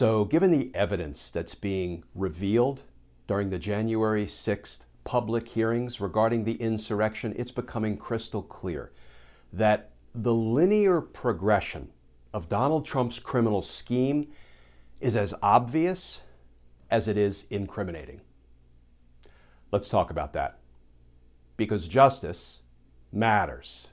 So, given the evidence that's being revealed during the January 6th public hearings regarding the insurrection, it's becoming crystal clear that the linear progression of Donald Trump's criminal scheme is as obvious as it is incriminating. Let's talk about that. Because justice matters.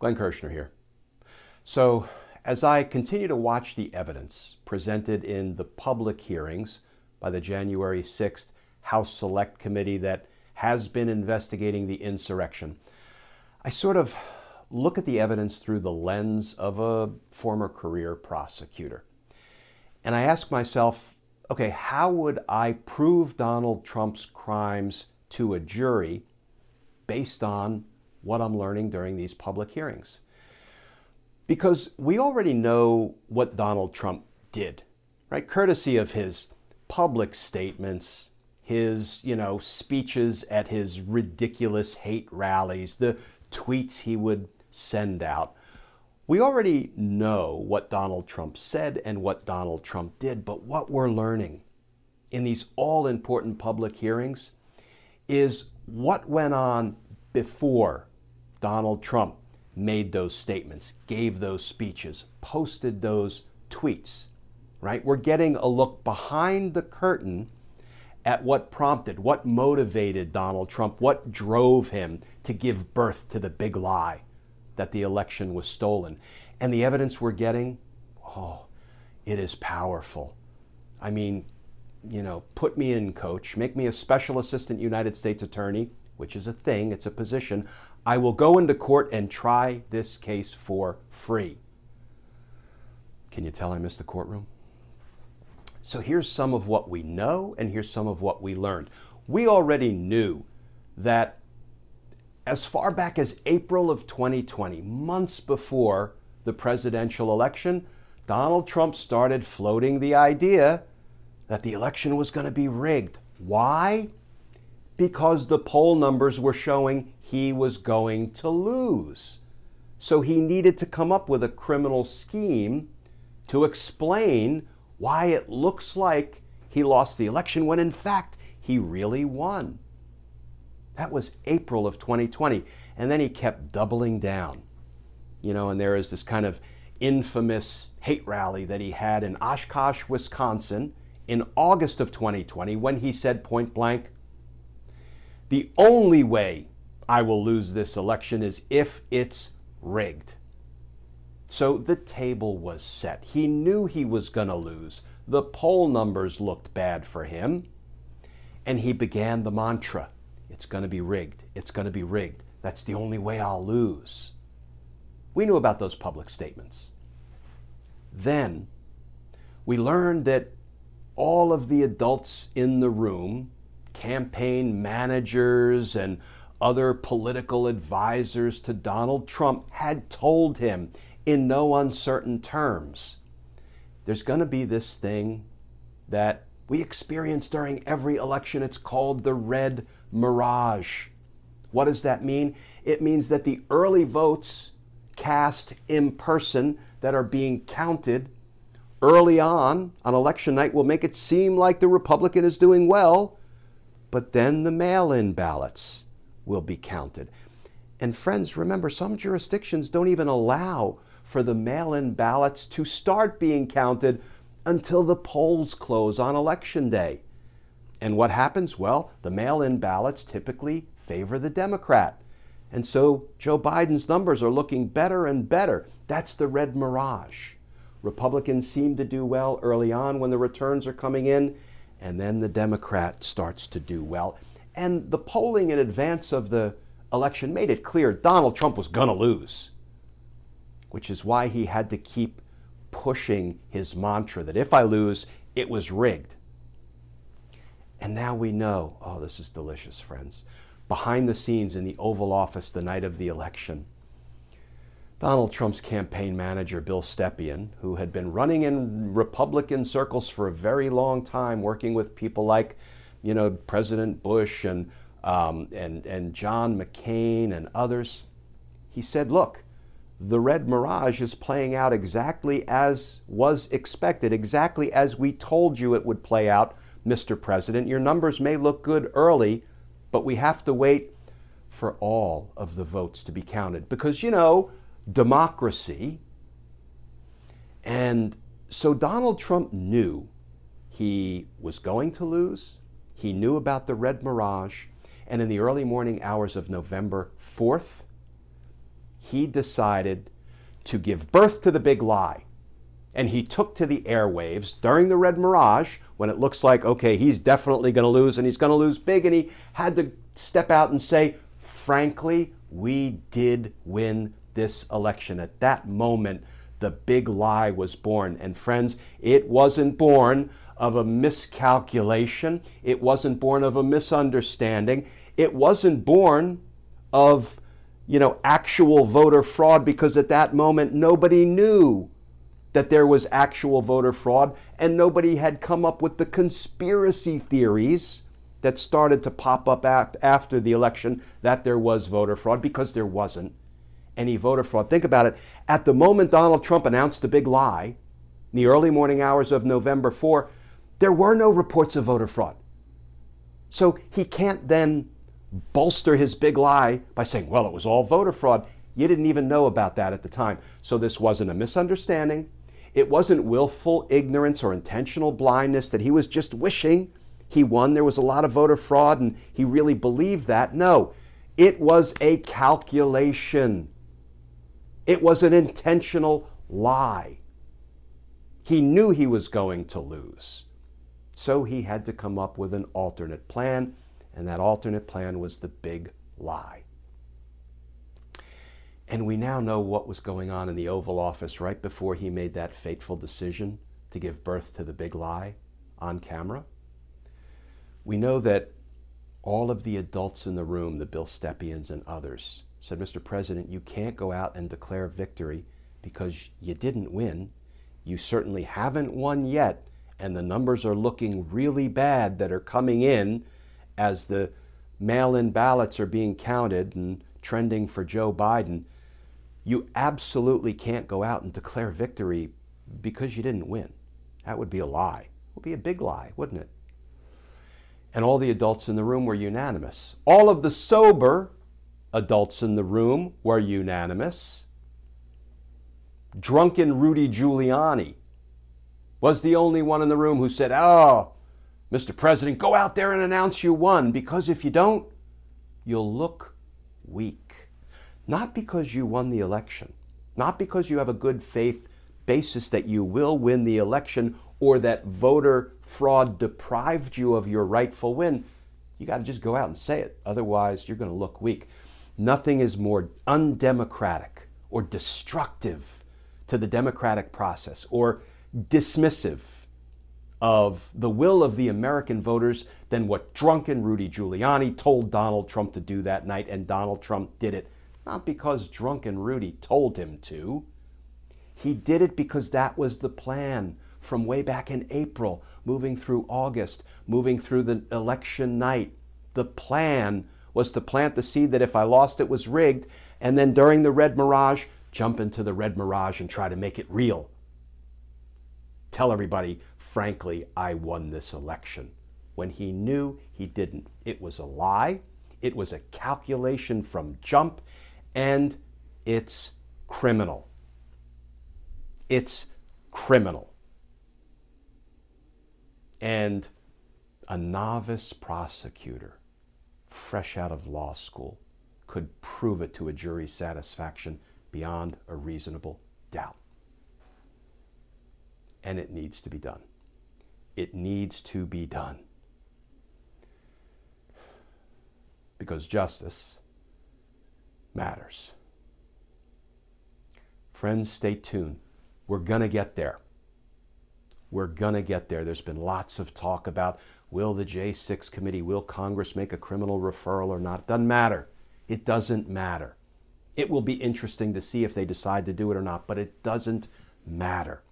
Glenn Kirschner here. So, as I continue to watch the evidence presented in the public hearings by the January 6th House Select Committee that has been investigating the insurrection, I sort of look at the evidence through the lens of a former career prosecutor. And I ask myself, okay, how would I prove Donald Trump's crimes to a jury based on what I'm learning during these public hearings. Because we already know what Donald Trump did, right? Courtesy of his public statements, his, you know, speeches at his ridiculous hate rallies, the tweets he would send out. We already know what Donald Trump said and what Donald Trump did, but what we're learning in these all important public hearings is what went on before Donald Trump made those statements, gave those speeches, posted those tweets, right? We're getting a look behind the curtain at what prompted, what motivated Donald Trump, what drove him to give birth to the big lie that the election was stolen. And the evidence we're getting, oh, it is powerful. I mean, you know, put me in, coach, make me a special assistant United States attorney, which is a thing, it's a position. I will go into court and try this case for free. Can you tell I missed the courtroom? So here's some of what we know, and here's some of what we learned. We already knew that as far back as April of 2020, months before the presidential election, Donald Trump started floating the idea that the election was going to be rigged. Why? Because the poll numbers were showing he was going to lose. So he needed to come up with a criminal scheme to explain why it looks like he lost the election when in fact he really won. That was April of 2020. And then he kept doubling down. You know, and there is this kind of infamous hate rally that he had in Oshkosh, Wisconsin in August of 2020 when he said point blank, the only way I will lose this election is if it's rigged. So the table was set. He knew he was going to lose. The poll numbers looked bad for him. And he began the mantra it's going to be rigged. It's going to be rigged. That's the only way I'll lose. We knew about those public statements. Then we learned that all of the adults in the room, campaign managers and other political advisors to Donald Trump had told him in no uncertain terms there's going to be this thing that we experience during every election. It's called the red mirage. What does that mean? It means that the early votes cast in person that are being counted early on on election night will make it seem like the Republican is doing well, but then the mail in ballots will be counted. And friends, remember, some jurisdictions don't even allow for the mail in ballots to start being counted until the polls close on election day. And what happens? Well, the mail in ballots typically favor the Democrat. And so Joe Biden's numbers are looking better and better. That's the red mirage. Republicans seem to do well early on when the returns are coming in, and then the Democrat starts to do well. And the polling in advance of the election made it clear Donald Trump was going to lose, which is why he had to keep pushing his mantra that if I lose, it was rigged. And now we know oh, this is delicious, friends. Behind the scenes in the Oval Office the night of the election, Donald Trump's campaign manager, Bill Stepien, who had been running in Republican circles for a very long time, working with people like, you know, President Bush and, um, and, and John McCain and others, he said, look, the red mirage is playing out exactly as was expected, exactly as we told you it would play out, Mr. President. Your numbers may look good early, but we have to wait for all of the votes to be counted. Because, you know, democracy. And so Donald Trump knew he was going to lose. He knew about the red mirage. And in the early morning hours of November 4th, he decided to give birth to the big lie. And he took to the airwaves during the red mirage when it looks like, okay, he's definitely going to lose and he's going to lose big. And he had to step out and say, frankly, we did win this election. At that moment, the big lie was born. And friends, it wasn't born of a miscalculation, it wasn't born of a misunderstanding, it wasn't born of you know actual voter fraud because at that moment nobody knew that there was actual voter fraud and nobody had come up with the conspiracy theories that started to pop up after the election that there was voter fraud because there wasn't any voter fraud. Think about it. At the moment Donald Trump announced the big lie, in the early morning hours of November 4, there were no reports of voter fraud. So he can't then bolster his big lie by saying, well, it was all voter fraud. You didn't even know about that at the time. So this wasn't a misunderstanding. It wasn't willful ignorance or intentional blindness that he was just wishing he won. There was a lot of voter fraud and he really believed that. No, it was a calculation. It was an intentional lie. He knew he was going to lose. So he had to come up with an alternate plan, and that alternate plan was the big lie. And we now know what was going on in the Oval Office right before he made that fateful decision to give birth to the big lie on camera. We know that all of the adults in the room, the Bill Stepiens and others, said, Mr. President, you can't go out and declare victory because you didn't win. You certainly haven't won yet, and the numbers are looking really bad that are coming in as the mail in ballots are being counted and trending for Joe Biden. You absolutely can't go out and declare victory because you didn't win. That would be a lie. It would be a big lie, wouldn't it? And all the adults in the room were unanimous. All of the sober adults in the room were unanimous. Drunken Rudy Giuliani was the only one in the room who said, Oh, Mr. President, go out there and announce you won, because if you don't, you'll look weak. Not because you won the election, not because you have a good faith basis that you will win the election or that voter fraud deprived you of your rightful win. You got to just go out and say it. Otherwise, you're going to look weak. Nothing is more undemocratic or destructive to the democratic process or dismissive of the will of the American voters than what drunken Rudy Giuliani told Donald Trump to do that night, and Donald Trump did it. Not because drunken Rudy told him to. He did it because that was the plan from way back in April, moving through August, moving through the election night. The plan was to plant the seed that if I lost, it was rigged, and then during the red mirage, jump into the red mirage and try to make it real. Tell everybody, frankly, I won this election. When he knew he didn't. It was a lie, it was a calculation from jump, and it's criminal. It's criminal. And a novice prosecutor, fresh out of law school, could prove it to a jury's satisfaction beyond a reasonable doubt. And it needs to be done. It needs to be done. Because justice matters. Friends, stay tuned. We're going to get there. We're going to get there. There's been lots of talk about will the J6 committee, will Congress make a criminal referral or not? Doesn't matter. It doesn't matter. It will be interesting to see if they decide to do it or not, but it doesn't matter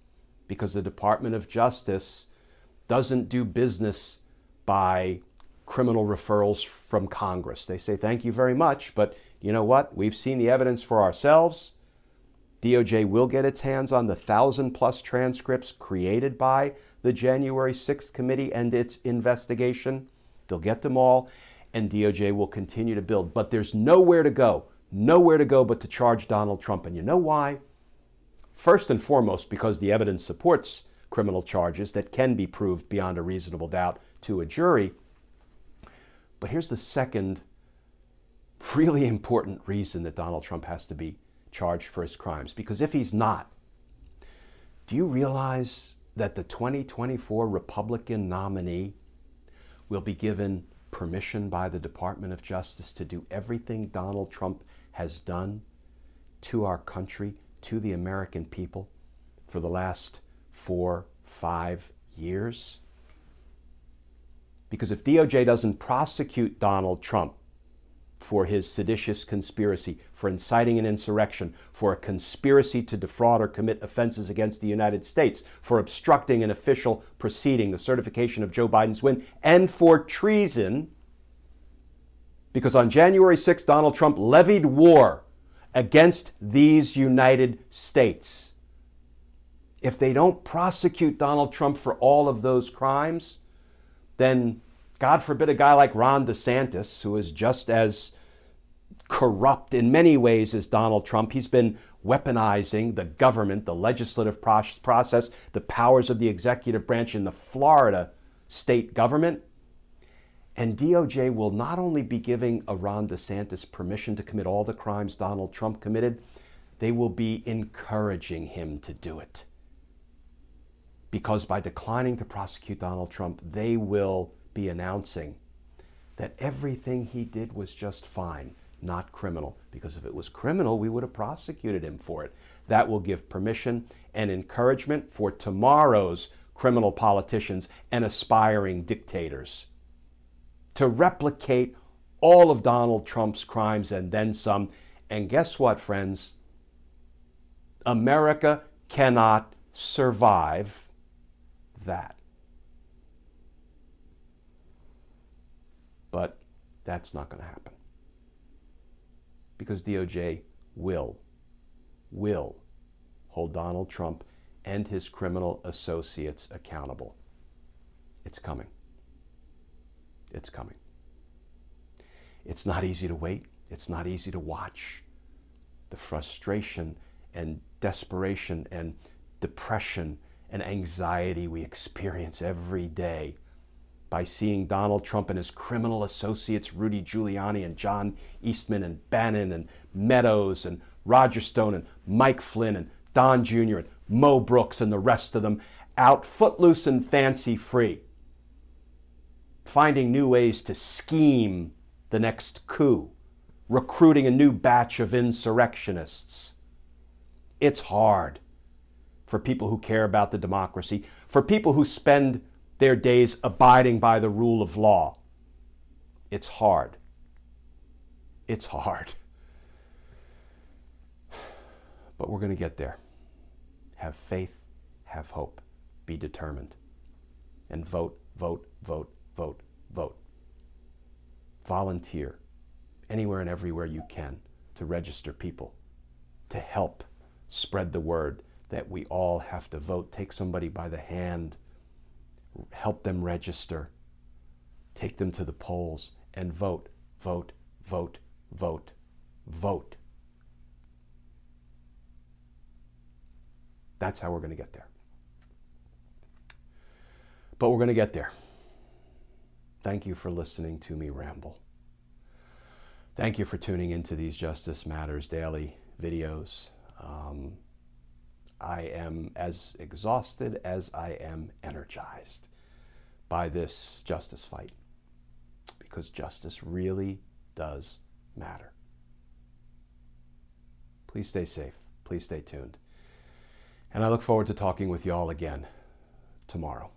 because the Department of Justice doesn't do business by criminal referrals from Congress. They say, thank you very much, but you know what? We've seen the evidence for ourselves. DOJ will get its hands on the thousand plus transcripts created by the January 6th committee and its investigation. They'll get them all, and DOJ will continue to build. But there's nowhere to go, nowhere to go but to charge Donald Trump. And you know why? First and foremost, because the evidence supports criminal charges that can be proved beyond a reasonable doubt to a jury. But here's the second really important reason that Donald Trump has to be charged for his crimes. Because if he's not, do you realize that the 2024 Republican nominee will be given permission by the Department of Justice to do everything Donald Trump has done to our country, to the American people for the last four, five years? Because if DOJ doesn't prosecute Donald Trump for his seditious conspiracy, for inciting an insurrection, for a conspiracy to defraud or commit offenses against the United States, for obstructing an official proceeding, the certification of Joe Biden's win, and for treason, because on January 6, Donald Trump levied war against these United States. If they don't prosecute Donald Trump for all of those crimes, then God forbid a guy like Ron DeSantis, who is just as corrupt in many ways as Donald Trump. He's been weaponizing the government, the legislative process, the powers of the executive branch in the Florida state government. And DOJ will not only be giving a Ron DeSantis permission to commit all the crimes Donald Trump committed, they will be encouraging him to do it. Because by declining to prosecute Donald Trump, they will be announcing that everything he did was just fine, not criminal. Because if it was criminal, we would have prosecuted him for it. That will give permission and encouragement for tomorrow's criminal politicians and aspiring dictators to replicate all of Donald Trump's crimes and then some. And guess what, friends? America cannot survive that. But that's not going to happen. Because DOJ will, will hold Donald Trump and his criminal associates accountable. It's coming. It's coming. It's not easy to wait. It's not easy to watch. The frustration and desperation and depression and anxiety we experience every day by seeing Donald Trump and his criminal associates, Rudy Giuliani and John Eastman and Bannon and Meadows and Roger Stone and Mike Flynn and Don Jr. and Mo Brooks and the rest of them out footloose and fancy free, finding new ways to scheme the next coup, recruiting a new batch of insurrectionists. It's hard for people who care about the democracy, for people who spend their days abiding by the rule of law. It's hard. It's hard. But we're going to get there. Have faith, have hope, be determined, and vote, vote, vote, vote, vote. Volunteer anywhere and everywhere you can to register people, to help spread the word that we all have to vote. Take somebody by the hand, help them register, take them to the polls, and vote, vote, vote, vote, vote. That's how we're going to get there. But we're going to get there. Thank you for listening to me ramble. Thank you for tuning into these Justice Matters daily videos. Um, I am as exhausted as I am energized by this justice fight because justice really does matter. Please stay safe. Please stay tuned. And I look forward to talking with you all again tomorrow.